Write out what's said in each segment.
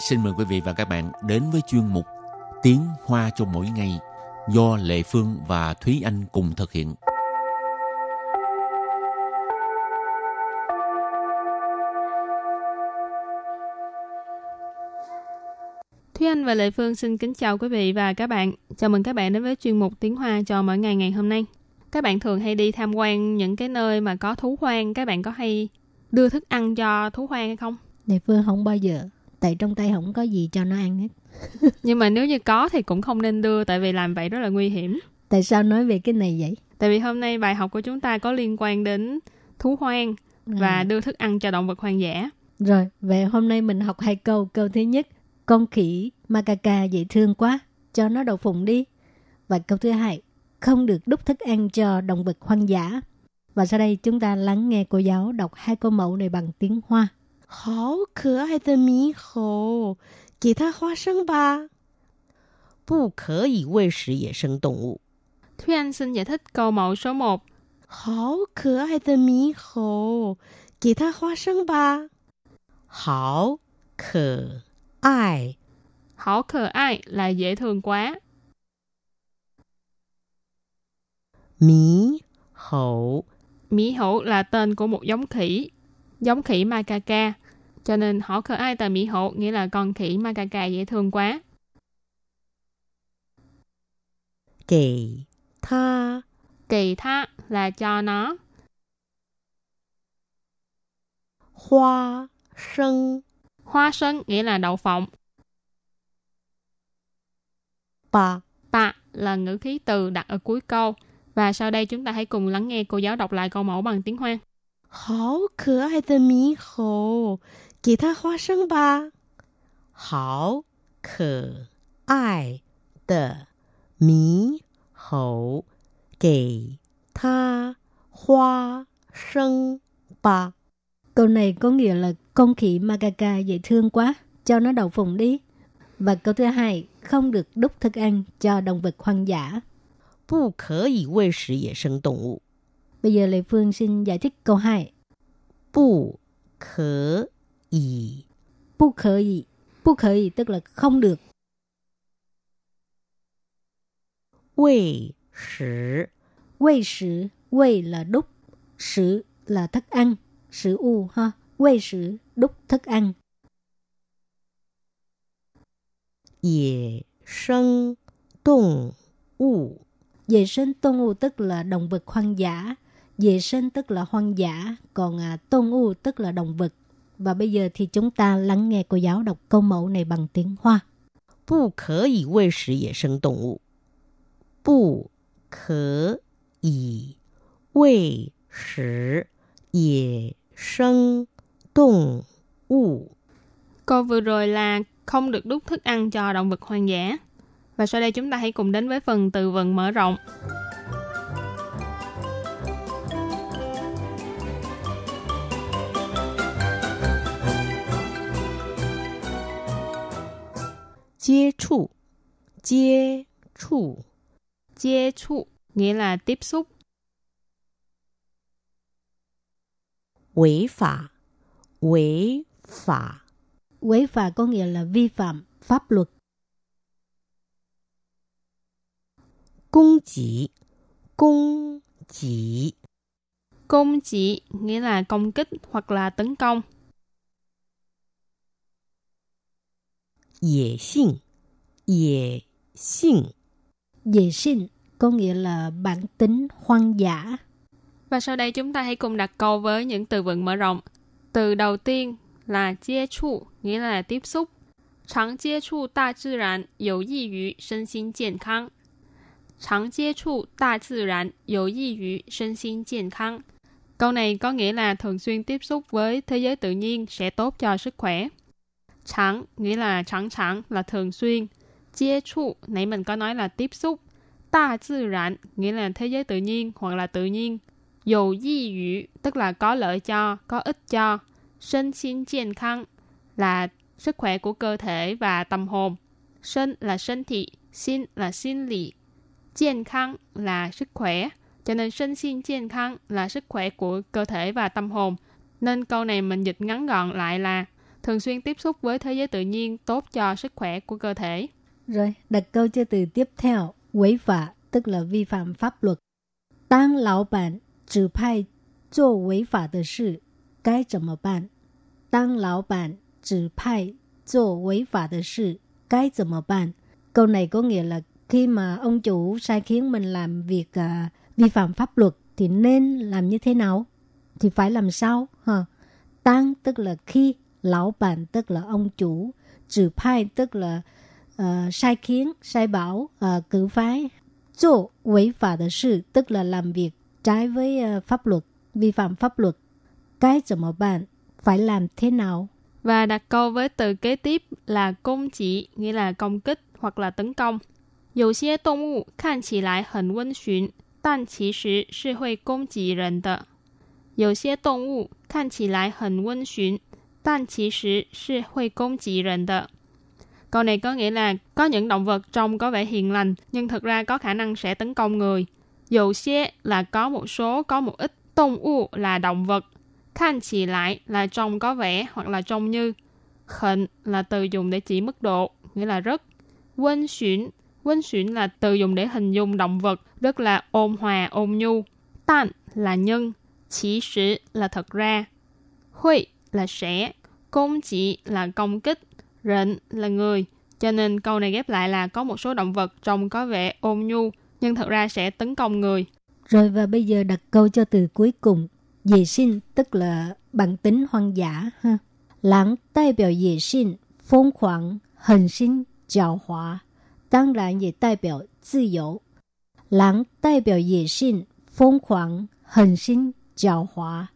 xin mời quý vị và các bạn đến với chuyên mục Tiếng Hoa cho mỗi ngày do Lệ Phương và Thúy Anh cùng thực hiện. Thúy Anh và Lệ Phương xin kính chào quý vị và các bạn. Chào mừng các bạn đến với chuyên mục Tiếng Hoa cho mỗi ngày ngày hôm nay. Các bạn thường hay đi tham quan những cái nơi mà có thú hoang, các bạn có hay đưa thức ăn cho thú hoang hay không? Lệ Phương không bao giờ, tại trong tay không có gì cho nó ăn hết. Nhưng mà nếu như có thì cũng không nên đưa tại vì làm vậy rất là nguy hiểm. Tại sao nói về cái này vậy? Tại vì hôm nay bài học của chúng ta có liên quan đến thú hoang và À. đưa thức ăn cho động vật hoang dã. Rồi, vậy hôm nay mình học hai câu. Câu thứ nhất, con khỉ macaca dễ thương quá, cho nó đậu phụng đi. Và câu thứ hai, không được đút thức ăn cho động vật hoang dã. Và sau đây chúng ta lắng nghe cô giáo đọc hai câu mẫu này bằng tiếng Hoa. 好可爱的猕猴，给它花生吧。不可以喂食野生动物。天生也特高毛小毛，好可爱的猕猴，给它花生吧。好可爱，好可爱，来野童馆。猕猴，猕猴来登个木音棋。giống khỉ macaca. Cho nên họ khởi ai tờ mỹ hộ nghĩa là con khỉ macaca dễ thương quá. Kỳ tha Kỳ tha là cho nó. Hoa sân Hoa sân nghĩa là đậu phộng. Bà Bà là ngữ khí từ đặt ở cuối câu. Và sau đây chúng ta hãy cùng lắng nghe cô giáo đọc lại câu mẫu bằng tiếng Hoa. 好可爱的猕猴，给它花生吧。好可爱的猕猴，给它花生吧。 Câu này có nghĩa là con khỉ macaca dễ thương quá, cho nó đậu phụng đi. Và câu thứ hai, không được đút thức ăn cho động vật hoang dã. 不可以喂食野生动物。 Bây giờ Lê Phương xin giải thích câu 2. Bù khở ý. Bù khở ý. Bù khở ý tức là không được. Quê sử. Quê sử. Quê là đúc. Sử là thức ăn. Sử u ha. Quê sử đúc thức ăn. Dễ sân động u. Dễ sinh động u tức là động vật hoang dã dề sinh tức là hoang dã, còn à, tôn u tức là động vật. Và bây giờ thì chúng ta lắng nghe cô giáo đọc câu mẫu này bằng tiếng Hoa. Bù khở y vệ sĩ vệ sinh động vật. Bù khở y vệ sĩ vệ sinh động vật. Câu vừa rồi là không được đút thức ăn cho động vật hoang dã. Và sau đây chúng ta hãy cùng đến với phần từ vựng mở rộng. 接触，接触， Chia chu nghĩa là tiếp xúc. 违法，违法， Quấy phà có nghĩa là vi phạm pháp luật. 攻击，攻击， Công chỉ nghĩa là công kích hoặc là tấn công. 野性，野性， Vệ sinh có nghĩa là bản tính hoang dã. Và sau đây chúng ta hãy cùng đặt câu với những từ vựng mở rộng. Từ đầu tiên là接触, nghĩa là tiếp xúc. 常接触大自然有益于身心健康。常接触大自然有益于身心健康。Câu này có nghĩa là thường xuyên tiếp xúc với thế giới tự nhiên sẽ tốt cho sức khỏe. Chẳng nghĩa là chẳng chẳng là thường xuyên. Chia trụ, nãy mình có nói là tiếp xúc. Đa tự然nghĩa là thế giới tự nhiên hoặc là tự nhiên. Dầu di yu tức là có lợi cho, có ích cho. Sinh xin健康 là sức khỏe của cơ thể và tâm hồn. Sinh là身体, xin là sinh lý, 健康 là sức khỏe. Cho nên sinh xin 健康 là sức khỏe của cơ thể và tâm hồn. Nên câu này mình dịch ngắn gọn lại là thường xuyên tiếp xúc với thế giới tự nhiên tốt cho sức khỏe của cơ thể. Rồi, đặt câu cho từ tiếp theo, quấy phá, tức là vi phạm pháp luật.当老板指派做违法的事，该怎么办？当老板指派做违法的事，该怎么办？Câu này có nghĩa là khi mà ông chủ sai khiến mình làm việc uh, vi phạm pháp luật thì nên làm như thế nào? Thì phải làm sao? Ha. Tăng tức là khi, lão bản tức là ông chủ, trừ派tức là uh, sai khiến, sai bảo, uh, cử phái.做违法的事 tức là làm việc trái với uh, pháp luật, vi phạm pháp luật. Cái 怎么办? Phải làm thế nào? Và đặt câu với từ kế tiếp là công chỉ, nghĩa là công kích hoặc là tấn công. 有些动物看起来很温驯，但其实是会攻击人的。有些动物看起来很温驯， 但其实是会攻击人的。Câu này có nghĩa là có những động vật trông có vẻ hiền lành nhưng thực ra có khả năng sẽ tấn công người. Dầu xe là có một số, có một ít. Động物là động vật. Khan chỉ lại là trông có vẻ hoặc là trông như. Khẩn là từ dùng để chỉ mức độ, nghĩa là rất. Quân xuyển Quân xuyển là từ dùng để hình dung động vật rất là ôn hòa, ôn nhu. Tan là nhân, chỉ sử là thật ra. Huy là sẽ, công chỉ là công kích, rịnh là người. Cho nên câu này ghép lại là có một số động vật trông có vẻ ôn nhu, nhưng thật ra sẽ tấn công người. Rồi và bây giờ đặt câu cho từ cuối cùng. Dì sinh tức là bản tính hoang dã. ha Lãng đại biểu dì sinh, phong khoảng, hình sinh, trào hóa. Đăng ràng dì đại biểu tự do. Lãng đại biểu dì sinh, phong khoảng, hình sinh, trào hóa.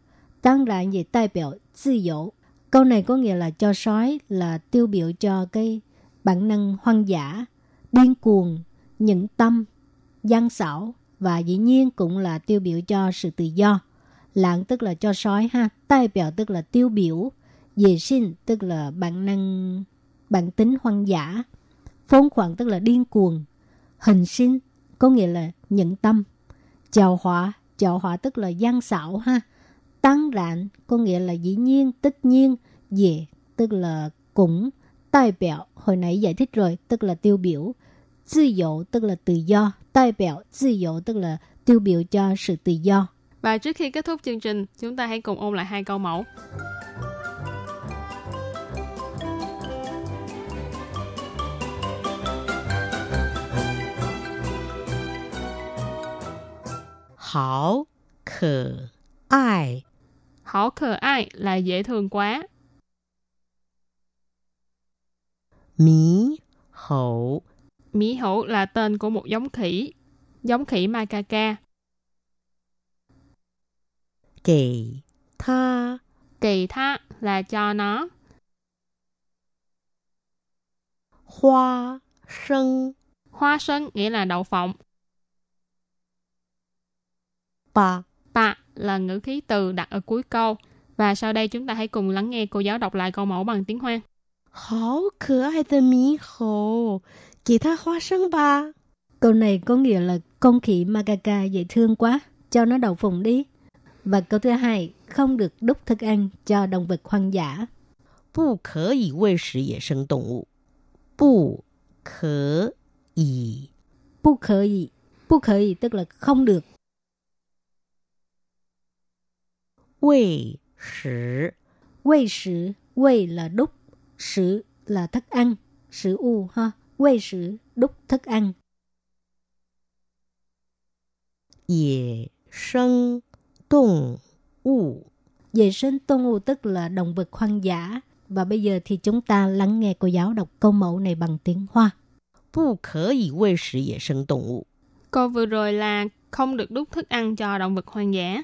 当然也代表自由。Câu này có nghĩa là cho sói là tiêu biểu cho cái bản năng hoang dã, điên cuồng, nhẫn tâm, gian xảo và dĩ nhiên cũng là tiêu biểu cho sự tự do. Lãng tức là cho sói ha,代表tức là tiêu biểu, dễ sinh tức là bản năng bản tính hoang dã, Phong khoáng tức là điên cuồng. Hình sinh có nghĩa là nhẫn tâm. Chào họa, chào họa tức là gian xảo ha. tăng rạn có nghĩa là dĩ nhiên, tất nhiên, dễ tức là cũng, đại biểu hồi nãy giải thích rồi tức là tiêu biểu, tự do tức là tự do, đại biểu tự do tức là tiêu biểu cho sự tự do. Và trước khi kết thúc chương trình, chúng ta hãy cùng ôn lại hai câu mẫu. Hảo, hảo khờ ai là dễ thương quá. Mí hậu Mí hậu là tên của một giống khỉ, giống khỉ macaca. Kỳ tha Kỳ tha là cho nó. Hoa sân Hoa sân nghĩa là đậu phộng. Bà Bà là ngữ khí từ đặt ở cuối câu. Và sau đây chúng ta hãy cùng lắng nghe cô giáo đọc lại câu mẫu bằng tiếng Hoa. Hảo cửa ai tờ mí hồ, kỳ tha hoa sân ba. Câu này có nghĩa là con khỉ magaka dễ thương quá, cho nó đậu phụng đi. Và câu thứ hai, không được đúc thức ăn cho động vật hoang dã. Bù khở y vệ sử dễ sinh động vụ. Bù khở y. Bù khở y. Bù khở y tức là không được 喂食 Quay sử, quay là đúc, sử là thức ăn, sử u ha. Quay sử, đúc thức ăn. 野生动物。 Vệ sinh tôn u tức là động vật hoang dã. Và bây giờ thì chúng ta lắng nghe cô giáo đọc câu mẫu này bằng tiếng Hoa. 不可以喂食野生动物。 Câu vừa rồi là không được đút thức ăn cho động vật hoang dã.